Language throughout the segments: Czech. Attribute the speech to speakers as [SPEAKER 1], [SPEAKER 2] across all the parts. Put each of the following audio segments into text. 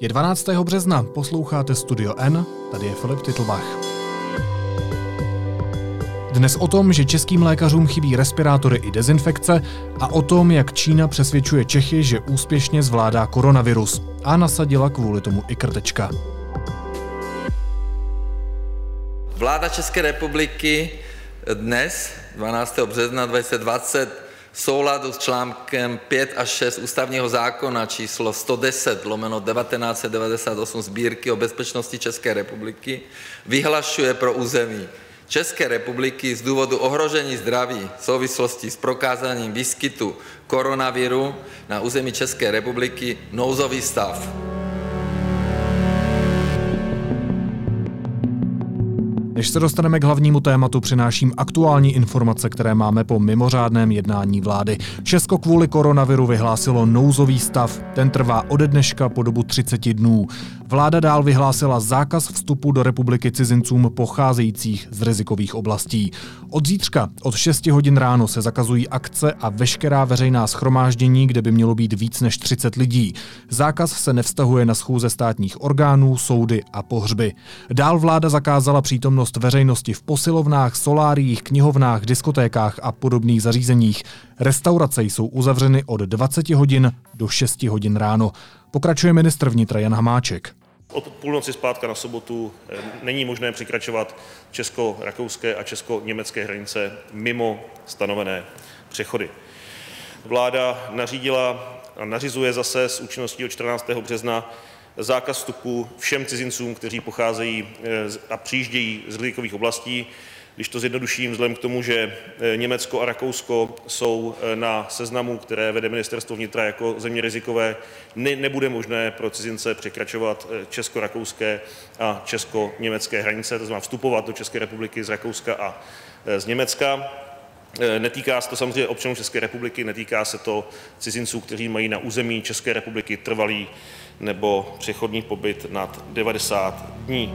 [SPEAKER 1] Je 12. března, posloucháte Studio N, tady je Filip Titlbach. Dnes o tom, že českým lékařům chybí respirátory i dezinfekce a o tom, jak Čína přesvědčuje Čechy, že úspěšně zvládá koronavirus a nasadila kvůli tomu i krtečka.
[SPEAKER 2] Vláda České republiky dnes, 12. března 2020, v souladu s článkem 5 a 6 ústavního zákona číslo 110 lomeno 1998 sbírky o bezpečnosti České republiky vyhlašuje pro území České republiky z důvodu ohrožení zdraví v souvislosti s prokázáním výskytu koronaviru na území České republiky nouzový stav.
[SPEAKER 1] Než se dostaneme k hlavnímu tématu, přináším aktuální informace, které máme po mimořádném jednání vlády. Česko kvůli koronaviru vyhlásilo nouzový stav. Ten trvá ode dneška po dobu 30 dnů. Vláda dál vyhlásila zákaz vstupu do republiky cizincům pocházejících z rizikových oblastí. Od zítřka od 6 hodin ráno se zakazují akce a veškerá veřejná schromáždění, kde by mělo být víc než 30 lidí. Zákaz se nevztahuje na schůze státních orgánů, soudy a pohřby. Dál vláda zakázala přítomnost veřejnosti v posilovnách, soláriích, knihovnách, diskotékách a podobných zařízeních. Restaurace jsou uzavřeny od 20 hodin do 6 hodin ráno. Pokračuje ministr vnitra Jan Hamáček.
[SPEAKER 3] Od půlnoci zpátka na sobotu eh, není možné překračovat česko-rakouské a česko-německé hranice mimo stanovené přechody. Vláda nařídila a nařizuje zase s účinností od 14. března zákaz vstupu všem cizincům, kteří pocházejí eh, a přijíždějí z rizikových oblastí, když to zjednoduším, vzhledem k tomu, že eh, Německo a Rakousko jsou eh, na seznamu, které vede ministerstvo vnitra jako země rizikové, ne, nebude možné pro cizince překračovat česko-rakouské a česko-německé hranice, to znamená vstupovat do České republiky z Rakouska a z Německa. Netýká se to samozřejmě občanů České republiky, netýká se to cizinců, kteří mají na území České republiky trvalý nebo přechodný pobyt nad 90 dní.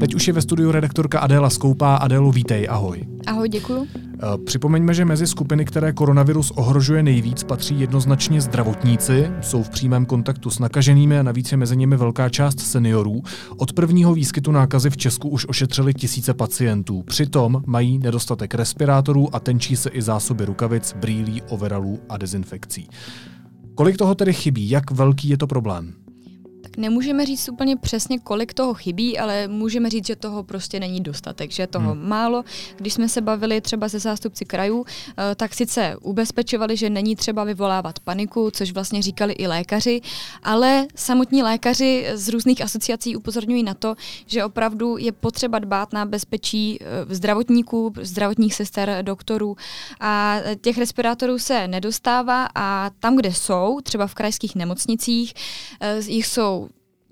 [SPEAKER 1] Teď už je ve studiu redaktorka Adéla Skoupá. Adélu, vítej, ahoj.
[SPEAKER 4] Ahoj, děkuji.
[SPEAKER 1] Eh, připomeňme, že mezi skupiny, které koronavirus ohrožuje nejvíc, patří jednoznačně zdravotníci, jsou v přímém kontaktu s nakaženými a navíc je mezi nimi velká část seniorů. Od prvního výskytu nákazy v Česku už ošetřili tisíce pacientů. Přitom mají nedostatek respirátorů a tenčí se i zásoby rukavic, brýlí, overalů a dezinfekcí. Kolik toho tedy chybí? Jak velký je to problém?
[SPEAKER 4] Tak nemůžeme říct úplně přesně, kolik toho chybí, ale můžeme říct, že toho prostě není dostatek, že toho hmm. málo. Když jsme se bavili třeba se zástupci krajů, eh, tak sice ubezpečovali, že není třeba vyvolávat paniku, což vlastně říkali i lékaři, ale samotní lékaři z různých asociací upozorňují na to, že opravdu je potřeba dbát na bezpečí eh, zdravotníků, zdravotních sester, doktorů a těch respirátorů se nedostává a tam, kde jsou, třeba v krajských nemocnicích, eh, jich jsou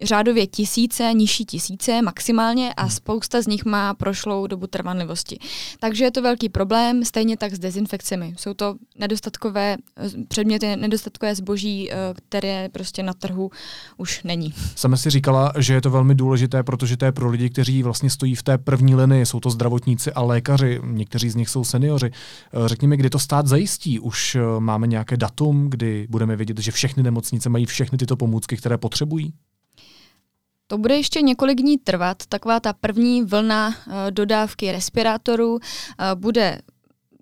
[SPEAKER 4] řádově tisíce, nižší tisíce maximálně a hmm. spousta z nich má prošlou dobu trvanlivosti. Takže je to velký problém, stejně tak s dezinfekcemi. Jsou to nedostatkové předměty, nedostatkové zboží, eh, které prostě na trhu už není.
[SPEAKER 1] Sama si říkala, že je to velmi důležité, protože to je pro lidi, kteří vlastně stojí v té první linii, jsou to zdravotníci a lékaři, někteří z nich jsou seniori. Eh, řekněme, kdy to stát zajistí? Už eh, máme nějaké datum, kdy budeme vědět, že všechny nemocnice mají všechny tyto pomůcky, které potřebují?
[SPEAKER 4] To bude ještě několik dní trvat. Taková ta první vlna eh, dodávky respirátorů eh, bude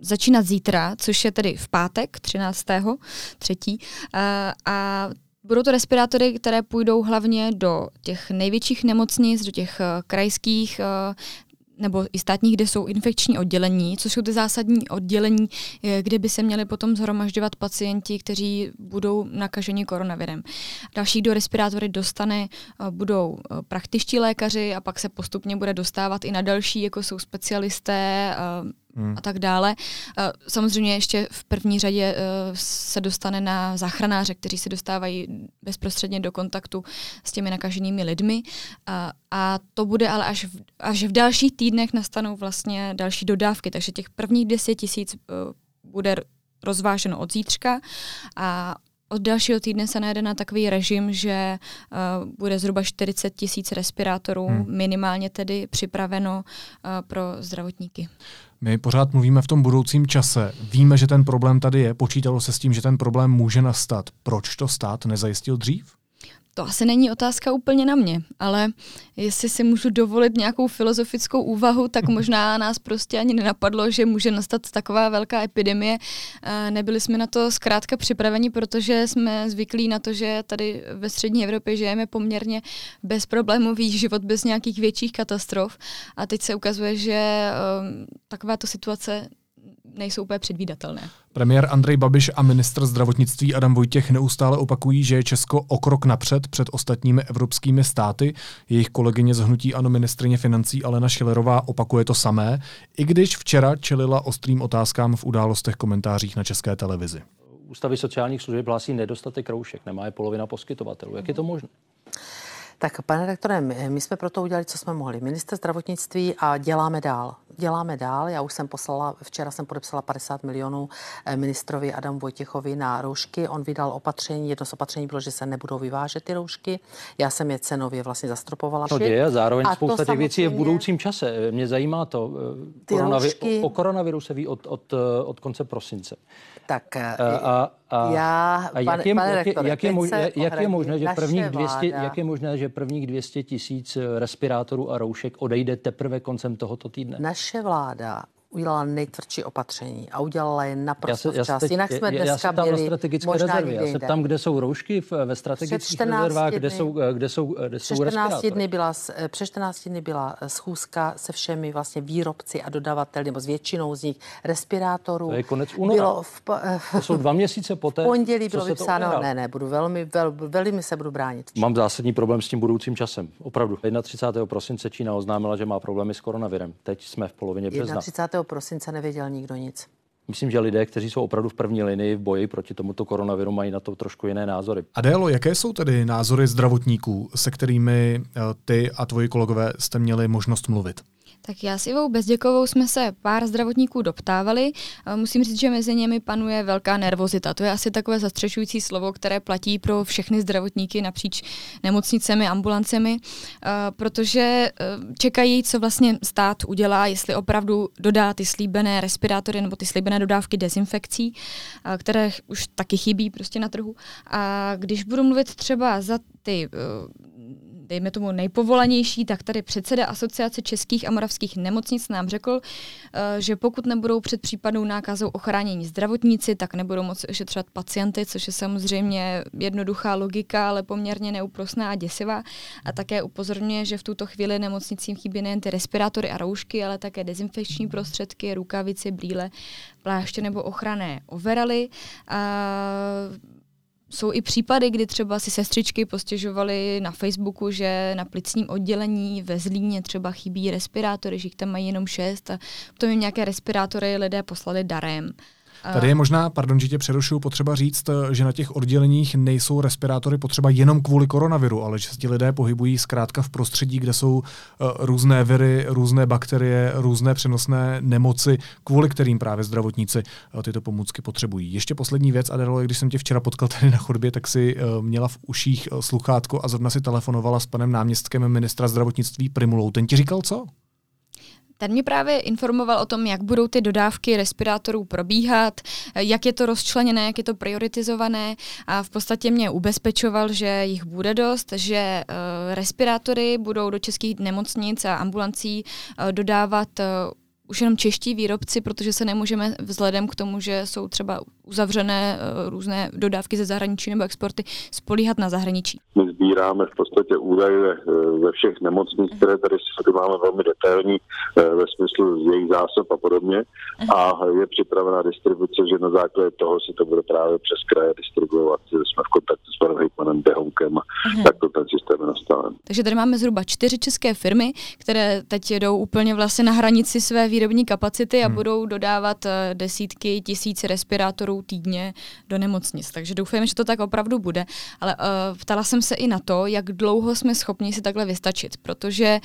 [SPEAKER 4] začínat zítra, což je tedy v pátek 13. 3. Eh, a Budou to respirátory, které půjdou hlavně do těch největších nemocnic, do těch krajských nebo i státních, kde jsou infekční oddělení, což jsou ty zásadní oddělení, eh, kde by se měli potom zhromažďovat pacienti, kteří budou nakaženi koronavirem. Další, kdo respirátory dostane, eh, budou eh, praktičtí lékaři a pak se postupně bude dostávat i na další, jako jsou specialisté, hmm. a tak dále. Samozřejmě ještě v první řadě se dostane na záchranáře, kteří se dostávají bezprostředně do kontaktu s těmi nakaženými lidmi. A to bude ale až v, až v dalších týdnech nastanou vlastně další dodávky, takže těch prvních 10 tisíc bude rozváženo od zítřka a od dalšího týdne se najde na takový režim, že uh, bude zhruba 40 tisíc respirátorů hmm. minimálně tedy připraveno uh, pro zdravotníky.
[SPEAKER 1] My pořád mluvíme v tom budoucím čase. Víme, že ten problém tady je. Počítalo se s tím, že ten problém může nastat. Proč to stát nezajistil dřív?
[SPEAKER 4] To asi není otázka úplně na mě, ale jestli si můžu dovolit nějakou filozofickou úvahu, tak možná nás prostě ani nenapadlo, že může nastat taková velká epidemie. Nebyli jsme na to zkrátka připraveni, protože jsme zvyklí na to, že tady ve střední Evropě žijeme poměrně bezproblémový život bez nějakých větších katastrof. A teď se ukazuje, že um, takováto situace nejsou úplně předvídatelné.
[SPEAKER 1] Premiér Andrej Babiš a ministr zdravotnictví Adam Vojtěch neustále opakují, že je Česko o krok napřed před ostatními evropskými státy. Jejich kolegyně z hnutí ano ministrině financí Alena Šilerová opakuje to samé, i když včera čelila ostrým otázkám v událostech komentářích na české televizi.
[SPEAKER 5] Ústavy sociálních služeb hlásí nedostatek roušek, nemá je polovina poskytovatelů. Jak je to možné?
[SPEAKER 6] Tak, pane rektore, my, my jsme proto udělali, co jsme mohli. Minister zdravotnictví a děláme dál. Děláme dál. Já už jsem poslala, včera jsem podepsala 50 milionů eh, ministrovi Adamu Vojtěchovi na roušky. On vydal opatření, jedno z opatření bylo, že se nebudou vyvážet ty roušky. Já jsem je cenově vlastně zastropovala.
[SPEAKER 5] To děje a zároveň a spousta těch věcí je v budoucím čase. Mě zajímá to. Eh, ty koronavi- roušky... o, o koronaviru se ví od, od, eh, od konce prosince.
[SPEAKER 6] Tak a, a, a, já,
[SPEAKER 5] a jak, je, pane jak, rektore, jak, je, možné, jak je možné, že prvních 200, jak je možné, že prvních 200 tisíc respirátorů a roušek odejde teprve koncem tohoto týdne?
[SPEAKER 6] Naše vláda udělala nejtvrdší opatření a udělala je naprosto já se, včas. Jinak jsme já, dneska
[SPEAKER 5] já se byli strategické možná rezervy. Já se ptám, kde jsou roušky v, ve strategických rezervách, kde jsou, kde jsou, kde jsou 14
[SPEAKER 6] dny byla, Přes 14 dny byla schůzka se všemi vlastně výrobci a dodavateli, nebo s většinou z nich respirátorů.
[SPEAKER 5] To je konec února. Bylo v, to jsou dva měsíce poté,
[SPEAKER 6] V pondělí bylo vypsáno, ne, ne, budu velmi, vel, velmi se budu bránit.
[SPEAKER 5] Mám zásadní problém s tím budoucím časem. Opravdu. 31. prosince Čína oznámila, že má problémy s koronavirem. Teď jsme v polovině března.
[SPEAKER 6] 31. prosince nevěděl nikdo nic.
[SPEAKER 5] Myslím, že lidé, kteří jsou opravdu v první linii v boji proti tomuto koronaviru, mají na to trošku jiné názory.
[SPEAKER 1] Adélo, jaké jsou tedy názory zdravotníků, se kterými eh, ty a tvoji kolegové jste měli možnost mluvit?
[SPEAKER 4] Tak já s Ivou Bezděkovou jsme se pár zdravotníků doptávali. Musím říct, že mezi nimi panuje velká nervozita. To je asi takové zastřešující slovo, které platí pro všechny zdravotníky napříč nemocnicemi, ambulancemi, protože e, čekají, co vlastně stát udělá, jestli opravdu dodá ty slíbené respirátory nebo ty slíbené dodávky dezinfekcí, které už taky chybí prostě na trhu. A když budu mluvit třeba za ty dejme tomu nejpovolanější, tak tady předseda Asociace českých a moravských nemocnic nám řekl, eh, že pokud nebudou před případnou nákazou ochránění zdravotníci, tak nebudou moci ošetřovat pacienty, což je samozřejmě jednoduchá logika, ale poměrně neúprosná a děsivá. A také upozorňuje, že v tuto chvíli nemocnicím chybí nejen ty respirátory a roušky, ale také dezinfekční prostředky, rukavice, brýle, pláště nebo ochranné overaly. A jsou i případy, kdy třeba si sestřičky postěžovaly na Facebooku, že na plicním oddělení ve Zlíně třeba chybí respirátory, že jich tam mají jenom šest a potom jim nějaké respirátory lidé poslali darem.
[SPEAKER 1] Tady je možná, pardon, že tě přerušuju, potřeba říct, že na těch odděleních nejsou respirátory potřeba jenom kvůli koronaviru, ale že se ti lidé pohybují zkrátka v prostředí, kde jsou uh, různé viry, různé bakterie, různé přenosné nemoci, kvůli kterým právě zdravotníci uh, tyto pomůcky potřebují. Ještě poslední věc, Adelo, když jsem tě včera potkal tady na chodbě, tak si měla v uších sluchátko a zrovna si telefonovala s panem náměstkem ministra zdravotnictví Primulou. Ten ti říkal co?
[SPEAKER 4] Ten mě právě informoval o tom, jak budou ty dodávky respirátorů probíhat, jak je to rozčleněné, jak je to prioritizované a v podstatě mě ubezpečoval, že jich bude dost, že uh, respirátory budou do českých nemocnic a ambulancí uh, dodávat uh, už jenom čeští výrobci, protože se nemůžeme vzhledem k tomu, že jsou třeba uzavřené uh, různé dodávky ze zahraničí nebo exporty, spolíhat na zahraničí.
[SPEAKER 7] My sbíráme v podstatě údaje eh, ve všech nemocnicích, které tady máme velmi detailní eh, ve smyslu jejich zásob a podobně. A je připravená distribuce, že na základě toho se to bude právě přes kraje distribuovat. Jsme v kontaktu s panem hejtmanem Dehonkem a tak to ten systém je nastaven.
[SPEAKER 4] Takže tady máme zhruba čtyři české firmy, které teď jedou úplně vlastně na hranici své výrobní kapacity a hmm. budou dodávat desítky tisíc respirátorů týdně do nemocnic. Takže doufujeme, že to tak opravdu bude. Ale uh, ptala jsem se i na to, jak dlouho jsme schopni si takhle vystačit, protože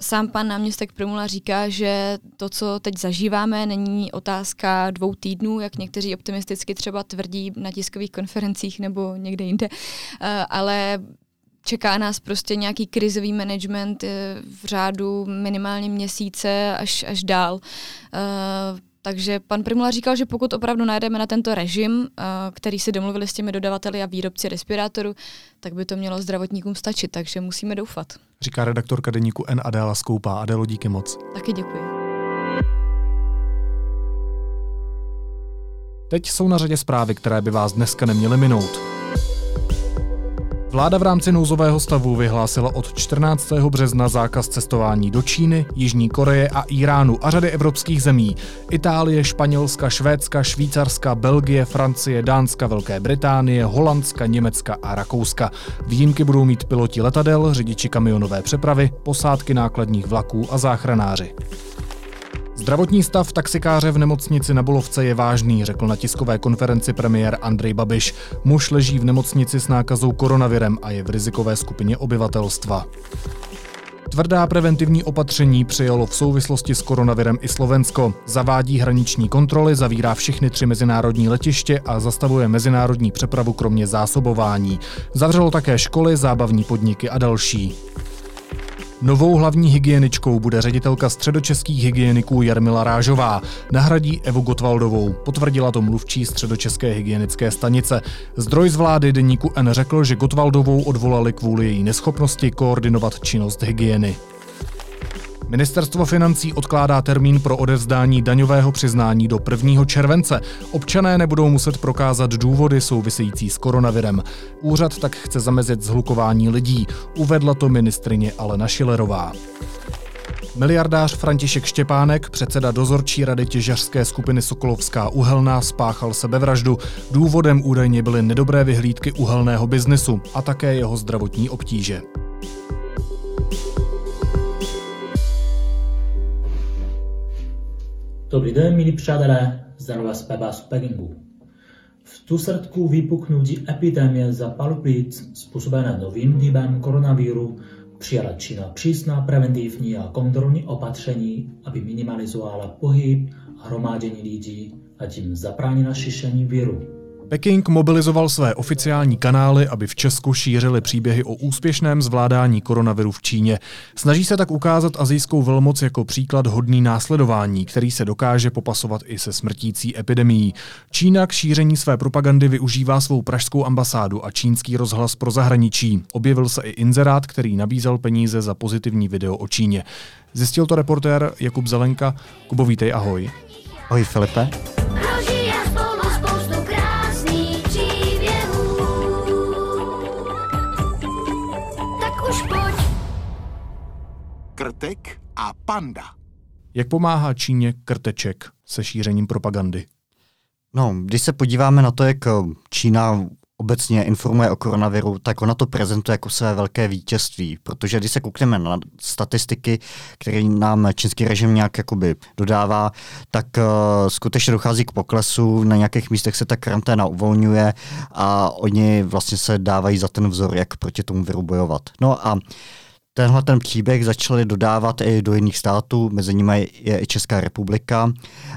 [SPEAKER 4] Sám pan náměstek Primula říká, že to, co teď zažíváme, není otázka dvou týdnů, jak někteří optimisticky třeba tvrdí na tiskových konferencích nebo někde jinde, uh, ale čeká nás prostě nějaký krizový management v řádu minimálně měsíce až, až dál. Takže pan Primula říkal, že pokud opravdu najdeme na tento režim, který si domluvili s těmi dodavateli a výrobci respirátoru, tak by to mělo zdravotníkům stačit, takže musíme doufat.
[SPEAKER 1] Říká redaktorka deníku N. Adéla Skoupá. Adélo, díky moc.
[SPEAKER 4] Taky děkuji.
[SPEAKER 1] Teď jsou na řadě zprávy, které by vás dneska neměly minout. Vláda v rámci nouzového stavu vyhlásila od 14. března zákaz cestování do Číny, Jižní Koreje a Iránu a řady evropských zemí. Itálie, Španělska, Švédska, Švýcarska, Belgie, Francie, Dánska, Velké Británie, Holandska, Německa a Rakouska. Výjimky budou mít piloti letadel, řidiči kamionové přepravy, posádky nákladních vlaků a záchranáři. Zdravotní stav taxikáře v nemocnici na Bolovce je vážný, řekl na tiskové konferenci premiér Andrej Babiš. Muž leží v nemocnici s nákazou koronavirem a je v rizikové skupině obyvatelstva. Tvrdá preventivní opatření přijalo v souvislosti s koronavirem i Slovensko. Zavádí hraniční kontroly, zavírá všechny tři mezinárodní letiště a zastavuje mezinárodní přepravu kromě zásobování. Zavřelo také školy, zábavní podniky a další. Novou hlavní hygieničkou bude ředitelka středočeských hygieniků Jarmila Rážová. Nahradí Evu Gotwaldovou, potvrdila to mluvčí středočeské hygienické stanice. Zdroj z vlády deníku N řekl, že Gotwaldovou odvolali kvůli její neschopnosti koordinovat činnost hygieny. Ministerstvo financí odkládá termín pro odevzdání daňového přiznání do 1. července. Občané nebudou muset prokázat důvody související s koronavirem. Úřad tak chce zamezit zhlukování lidí, uvedla to ministrině Alena Šilerová. Miliardář František Štěpánek, předseda dozorčí rady těžařské skupiny Sokolovská uhelná, spáchal sebevraždu. Důvodem údajně byly nedobré vyhlídky uhelného biznesu a také jeho zdravotní obtíže.
[SPEAKER 8] Dobrý den, milí přátelé, zdravím vás Pepa z Pekingu. V důsledku vypuknutí epidemie zápalu plic způsobené novým typem koronaviru přijala Čína přísná preventivní a kontrolní opatření, aby minimalizovala pohyb a hromádění lidí a tím zabránila šíření viru.
[SPEAKER 1] Peking mobilizoval své oficiální kanály, aby v Česku šířili příběhy o úspěšném zvládání koronaviru v Číně. Snaží se tak ukázat azijskou velmoc jako příklad hodný následování, který se dokáže popasovat i se smrtící epidemií. Čína k šíření své propagandy využívá svou pražskou ambasádu a čínský rozhlas pro zahraničí. Objevil se i inzerát, který nabízel peníze za pozitivní video o Číně. Zjistil to reportér Jakub Zelenka. Kubo, vítej, ahoj.
[SPEAKER 9] Ahoj Filipe.
[SPEAKER 1] Krtek a panda. Jak pomáhá Číně krteček se šířením propagandy?
[SPEAKER 9] No, když se podíváme na to, jak eh, Čína obecně informuje o koronaviru, tak ona to prezentuje jako své velké vítězství, protože když se koukneme na statistiky, které nám čínský režim nějak jakoby dodává, tak uh, skutečně dochází k poklesu, na nějakých místech se ta karanténa uvolňuje a oni vlastně se dávají za ten vzor, jak proti tomu viru bojovat. No a Tenhle ten příběh začali dodávat i do jiných států, mezi nimi je i Česká republika,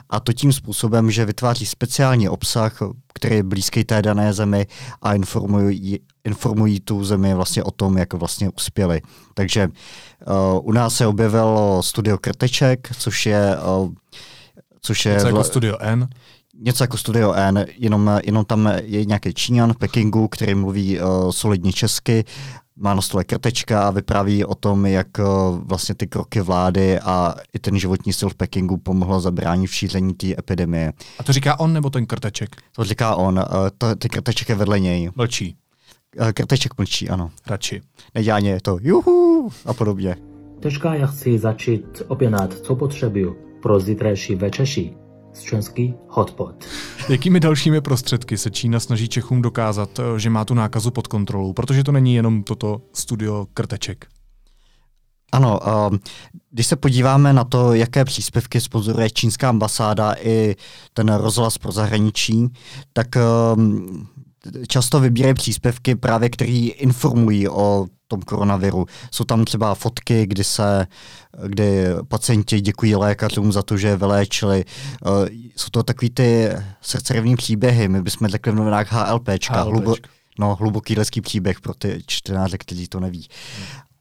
[SPEAKER 9] a to tím způsobem, že vytváří speciální obsah, který je blízký té dané zemi a informují, informují tu zemi vlastně o tom, jak vlastně uspěli. Takže uh, u nás se objevilo studio Krteček, což je... Uh,
[SPEAKER 1] což je Něco jako Studio N?
[SPEAKER 9] něco jako Studio N, jenom, jenom tam je nějaký Číňan v Pekingu, který mluví uh, solidně česky má na stole krtečka a vypráví o tom, jak eh, vlastně ty kroky vlády a i ten životní styl v Pekingu pomohlo zabránit v šíření té epidemie.
[SPEAKER 1] A to říká on nebo ten krteček?
[SPEAKER 9] To říká on. Eh, to, ty krteček je vedle něj.
[SPEAKER 1] Mlčí.
[SPEAKER 9] Eh, krteček mlčí, ano.
[SPEAKER 1] Radši.
[SPEAKER 9] Nedělá to juhu a podobně.
[SPEAKER 8] Teďka já chci začít objednat, co potřebuju pro zítřejší večeří. Členský hotpot.
[SPEAKER 1] Jakými dalšími prostředky se Čína snaží Čechům dokázat, eh, že má tu nákazu pod kontrolou? Protože to není jenom toto studio krteček.
[SPEAKER 9] Ano, ehm, když se podíváme na to, jaké příspěvky sponzoruje čínská ambasáda i ten rozhlas pro zahraničí, tak ehm, často vybírají příspěvky právě, které informují o tom koronaviru. Jsou tam třeba fotky, kdy se, kdy pacienti děkují lékařům za to, že je vyléčili. Eh, jsou to takový ty srdcerivní příběhy. My bychom řekli v novinách HLPčka, HLPčka. Hlubo, no, hluboký lidský příběh pro ty čtenáře, kteří to neví.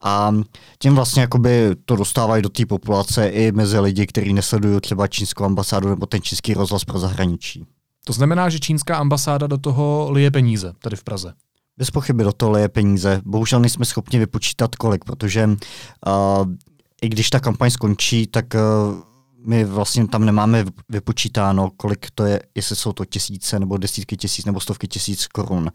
[SPEAKER 9] A tím vlastně jakoby to dostávají do té populace i mezi lidi, kteří nesledují třeba čínskou ambasádu nebo ten čínský rozhlas pro zahraničí.
[SPEAKER 1] To znamená, že čínská ambasáda do toho lije peníze tady v Praze.
[SPEAKER 9] Bez pochyby do toho lije peníze. Bohužel nejsme schopni vypočítat kolik, protože uh, i když ta kampaň skončí, tak uh, my vlastně tam nemáme vypočítáno, kolik to je, jestli jsou to tisíce nebo desítky tisíc nebo stovky tisíc korun.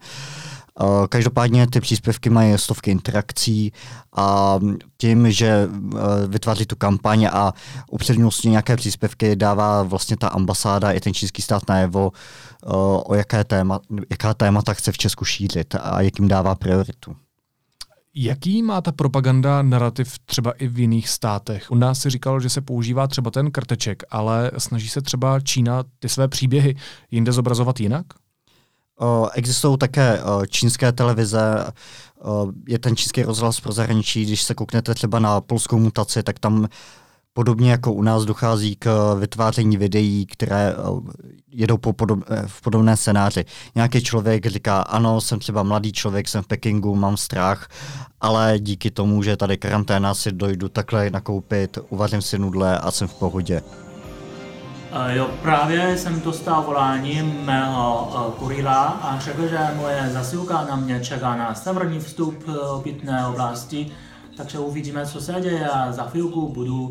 [SPEAKER 9] Eh, každopádně ty příspěvky mají stovky interakcí a tím, že eh, vytváří tu kampaň a upřednostně nějaké příspěvky dává vlastně ta ambasáda i ten čínský stát najevo, eh, o jaké téma, jaká témata chce v Česku šířit a jakým dává prioritu.
[SPEAKER 1] Jaký má ta propaganda narrativ třeba i v jiných státech? U nás si říkalo, že se používá třeba ten krteček, ale snaží se třeba Čína ty své příběhy jinde zobrazovat jinak?
[SPEAKER 9] Existují také čínské televize, je ten čínský rozhlas pro zahraničí, když se kouknete třeba na polskou mutaci, tak tam podobně jako u nás dochází k vytváření videí, které jedou po podob, v podobné scénáři. Nějaký člověk říká, ano, jsem třeba mladý člověk, jsem v Pekingu, mám strach, ale díky tomu, že tady karanténa si dojdu takhle nakoupit, uvařím si nudle a jsem v pohodě.
[SPEAKER 8] Jo, právě jsem dostal volání mého kurýra a řekl, že moje zasilka na mě čeká na severní vstup obytné oblasti, takže uvidíme, co se děje a za chvilku budu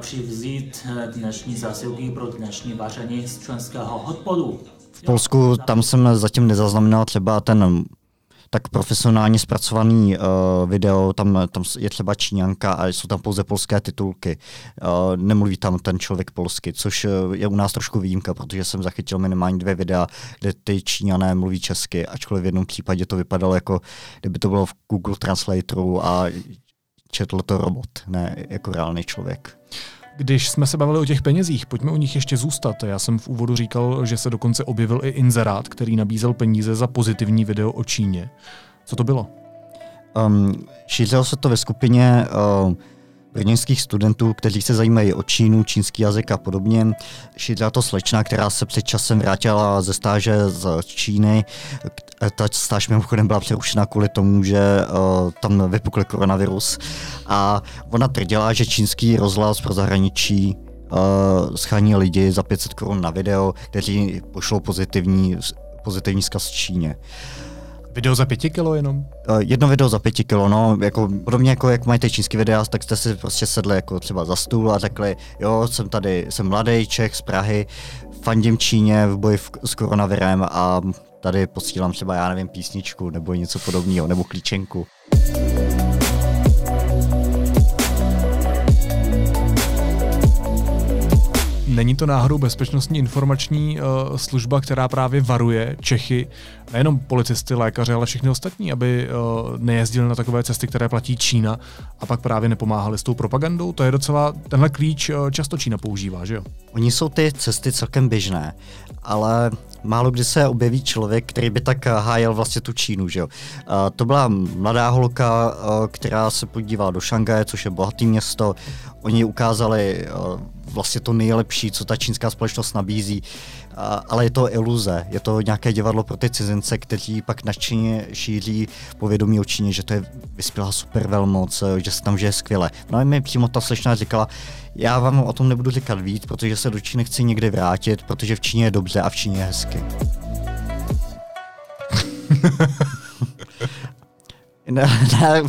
[SPEAKER 8] přivzít dnešní zasilky pro dnešní vaření z členského hospodu.
[SPEAKER 9] V Polsku tam jsem zatím nezaznamenal třeba ten tak profesionálně zpracovaný uh, video, tam, tam je třeba Číňanka a jsou tam pouze polské titulky. Uh, nemluví tam ten člověk polsky, což uh, je u nás trošku výjimka, protože jsem zachytil minimálně dvě videa, kde ty Číňané mluví česky, ačkoliv v jednom případě to vypadalo jako, kdyby to bylo v Google Translatoru a četl to robot, ne jako reálný člověk.
[SPEAKER 1] Když jsme se bavili o těch penězích, pojďme u nich ještě zůstat. Já jsem v úvodu říkal, že se dokonce objevil i inzerát, který nabízel peníze za pozitivní video o Číně. Co to bylo?
[SPEAKER 9] Um, šířilo se to ve skupině uh, brněnských studentů, kteří se zajímají o Čínu, čínský jazyk a podobně. Šířila to slečna, která se před časem vrátila ze stáže z Číny. Ta stáž mimochodem byla přerušena kvůli tomu, že uh, tam vypukl koronavirus. A ona tvrdila, že čínský rozhlas pro zahraničí uh, schání lidi za 500 korun na video, kteří pošlou pozitivní, pozitivní zkaz Číně. Uh,
[SPEAKER 1] Video za pěti kilo jenom?
[SPEAKER 9] Uh, jedno video za pěti kilo, no, jako, podobně jako jak mají ty čínský videa, tak jste si prostě sedli jako třeba za stůl a řekli, jo, jsem tady, jsem mladý Čech z Prahy, fandím Číně v boji v, s koronavirem a tady posílám třeba, já nevím, písničku nebo něco podobného, nebo klíčenku.
[SPEAKER 1] Není to náhodou bezpečnostní informační uh, služba, která právě varuje Čechy, nejenom policisty, lékaře, ale všechny ostatní, aby uh, nejezdili na takové cesty, které platí Čína a pak právě nepomáhali s tou propagandou? To je docela, tenhle klíč uh, často Čína používá, že jo?
[SPEAKER 9] Oni jsou ty cesty celkem běžné, ale málo kdy se objeví člověk, který by tak hájel vlastně tu Čínu, že jo. Uh, to byla mladá holka, uh, která se podívala do Šangaje, což je bohatý město. Oni ukázali vlastně to nejlepší, co ta čínská společnost nabízí, ale je to iluze, je to nějaké divadlo pro ty cizince, kteří pak nadšeně šíří povědomí o Číně, že to je vyspělá super velmoc, že se tam žije skvěle. No a mi přímo ta slečna říkala, já vám o tom nebudu říkat víc, protože se do Číny chci někdy vrátit, protože v Číně je dobře a v Číně je hezky. Ne,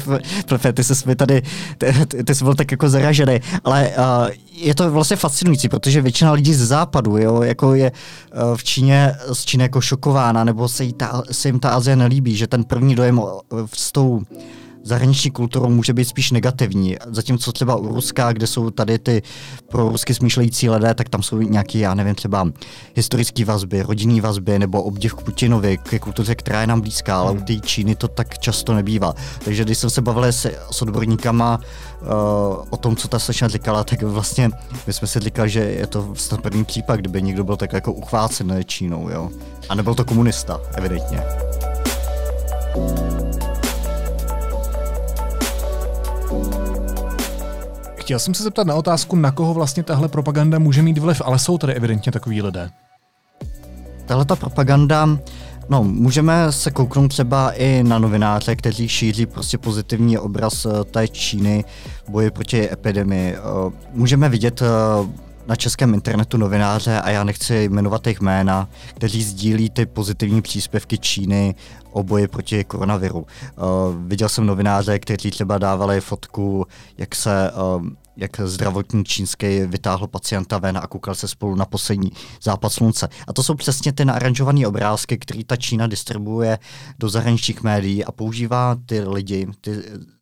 [SPEAKER 9] ne, ty jsi mi tady, ty, ty jsi byl tak jako zaražený, ale uh, je to vlastně fascinující, protože většina lidí z západu, jo, jako je uh, v Číně, z Číny jako šokována, nebo se, jí ta, se jim ta Azie nelíbí, že ten první dojem s tou zahraniční kulturou může být spíš negativní. Zatímco třeba u Ruska, kde jsou tady ty pro rusky smýšlející lidé, tak tam jsou nějaké, já nevím, třeba historické vazby, rodinné vazby nebo obdiv k Putinovi, ke kultuře, která je nám blízká, ale u té Číny to tak často nebývá. Takže když jsem se bavil s, s odborníkama uh, o tom, co ta slečna říkala, tak vlastně my jsme si říkali, že je to snad první případ, kdyby někdo byl tak jako uchvácen Čínou, jo. A nebyl to komunista, evidentně.
[SPEAKER 1] Chtěl jsem se zeptat na otázku, na koho vlastně tahle propaganda může mít vliv, ale jsou tady evidentně takový lidé.
[SPEAKER 9] Tahle ta propaganda No, můžeme se kouknout třeba i na novináře, kteří šíří prostě pozitivní obraz eh, té Číny v boji proti epidemii. Eh, můžeme vidět eh, na českém internetu novináře, a já nechci jmenovat jejich jména, kteří sdílí ty pozitivní příspěvky Číny o boji proti koronaviru. Uh, viděl jsem novináře, kteří třeba dávali fotku, jak se uh, jak zdravotní čínský vytáhl pacienta ven a koukal se spolu na poslední západ slunce. A to jsou přesně ty naranžované obrázky, které ta Čína distribuuje do zahraničních médií a používá ty lidi, ty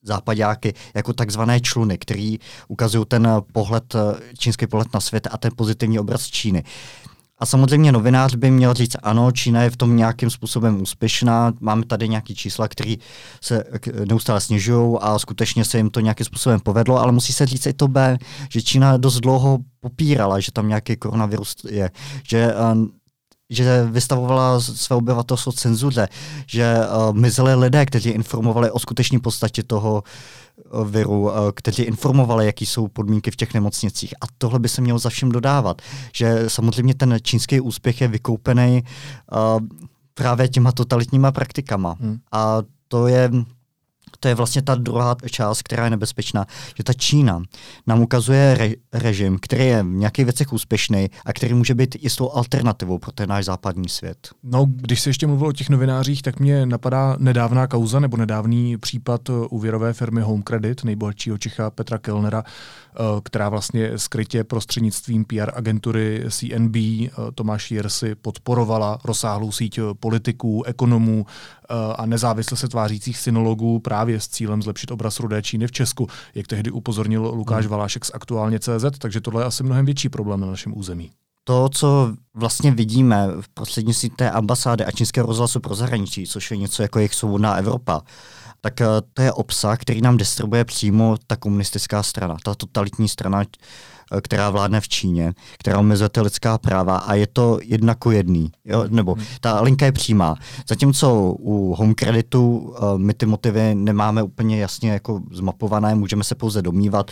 [SPEAKER 9] západáky, jako takzvané čluny, který ukazují ten pohled, čínský pohled na svět a ten pozitivní obraz Číny. A samozřejmě novinář by měl říct, ano, Čína je v tom nějakým způsobem úspěšná, máme tady nějaké čísla, které se neustále snižují a skutečně se jim to nějakým způsobem povedlo, ale musí se říct i to B, že Čína dost dlouho popírala, že tam nějaký koronavirus je, že eh, že vystavovala své obyvatelstvo cenzuře, že uh, mizeli lidé, kteří informovali o skutečné podstatě toho uh, viru, uh, kteří informovali, jaký jsou podmínky v těch nemocnicích. A tohle by se mělo za všem dodávat, že samozřejmě ten čínský úspěch je vykoupený uh, právě těma totalitníma praktikama. Hmm. A to je to je vlastně ta druhá část, která je nebezpečná, že ta Čína nám ukazuje re, režim, který je v nějakých věcech úspěšný a který může být jistou alternativou pro ten náš západní svět.
[SPEAKER 1] No, když se ještě mluvil o těch novinářích, tak mě napadá nedávná kauza nebo nedávný případ úvěrové firmy Home Credit, nejbohatšího Čecha Petra Kellnera, eh, která vlastně skrytě prostřednictvím PR agentury CNB eh, Tomáš Jersy podporovala rozsáhlou síť politiků, ekonomů eh, a nezávisle se tvářících synologů právě s cílem zlepšit obraz rudé Číny v Česku, jak tehdy upozornil Lukáš hmm. Valášek z aktuálně CZ, takže tohle je asi mnohem větší problém na našem území.
[SPEAKER 9] To, co vlastně vidíme v prostřednictvím té ambasády a čínského rozhlasu pro zahraničí, což je něco jako jejich svobodná Evropa, tak eh, to je obsah, který nám distribuje přímo ta komunistická strana, ta totalitní strana Eh, která vládne v Číně, která omezuje lidská práva a je to jednako jedný, jo? nebo hmm. ta linka je přímá. Zatímco u home creditu uh, my ty motivy nemáme úplně jasně jako zmapované, můžeme se pouze domývat.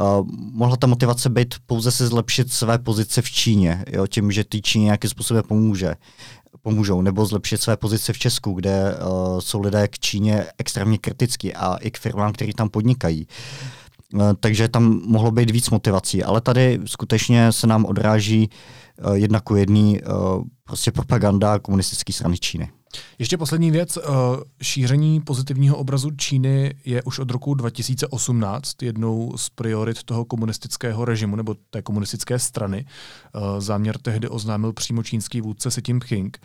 [SPEAKER 9] Uh, mohla ta motivace být pouze se zlepšit své pozice v Číně, jo? tím, že ty Číně nějakým způsobem pomůže pomůžou, nebo zlepšit své pozice v Česku, kde uh, jsou lidé k Číně extrémně kritický a i k firmám, které tam podnikají. Uh, takže tam mohlo být víc motivací, ale tady skutečně se nám odráží uh, jedna ku jedný uh, prostě propaganda komunistické strany Číny.
[SPEAKER 1] Ještě poslední věc. Šíření pozitivního obrazu Číny je už od roku 2018 jednou z priorit toho komunistického režimu nebo té komunistické strany. Záměr tehdy oznámil přímo čínský vůdce Xi Jinping.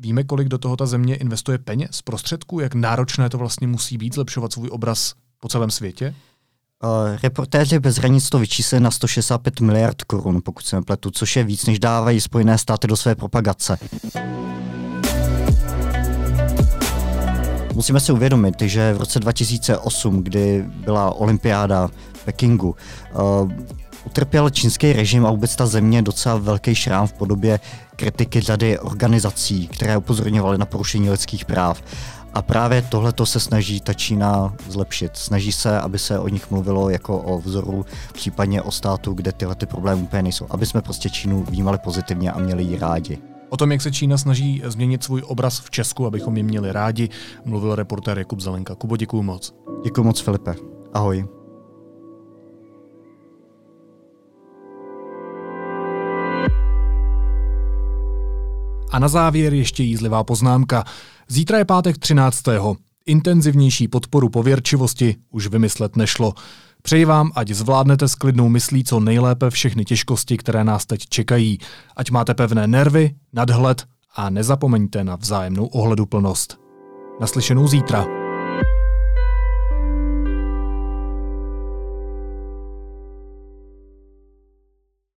[SPEAKER 1] Víme, kolik do toho ta země investuje peněz, prostředků, jak náročné to vlastně musí být zlepšovat svůj obraz po celém světě?
[SPEAKER 9] Uh, reportéři bez hranic to vyčíslili na 165 miliard korun, pokud se nepletu, což je víc, než dávají Spojené státy do své propagace. Musíme si uvědomit, že v roce 2008, kdy byla olympiáda v Pekingu, uh, utrpěl čínský režim a vůbec ta země docela velký šrám v podobě kritiky řady organizací, které upozorňovaly na porušení lidských práv. A právě tohleto se snaží ta Čína zlepšit. Snaží se, aby se o nich mluvilo jako o vzoru, případně o státu, kde tyhle ty problémy úplně nejsou. Aby jsme prostě Čínu vnímali pozitivně a měli ji rádi.
[SPEAKER 1] O tom, jak se Čína snaží změnit svůj obraz v Česku, abychom ji měli rádi, mluvil reportér Jakub Zelenka. Kubo, děkuji moc.
[SPEAKER 9] Děkuji moc, Filipe. Ahoj.
[SPEAKER 1] A na závěr ještě jízlivá poznámka. Zítra je pátek 13. Intenzivnější podporu pověrčivosti už vymyslet nešlo. Přeji vám, ať zvládnete s klidnou myslí co nejlépe všechny těžkosti, které nás teď čekají. Ať máte pevné nervy, nadhled a nezapomeňte na vzájemnou ohleduplnost. Naslyšenou zítra.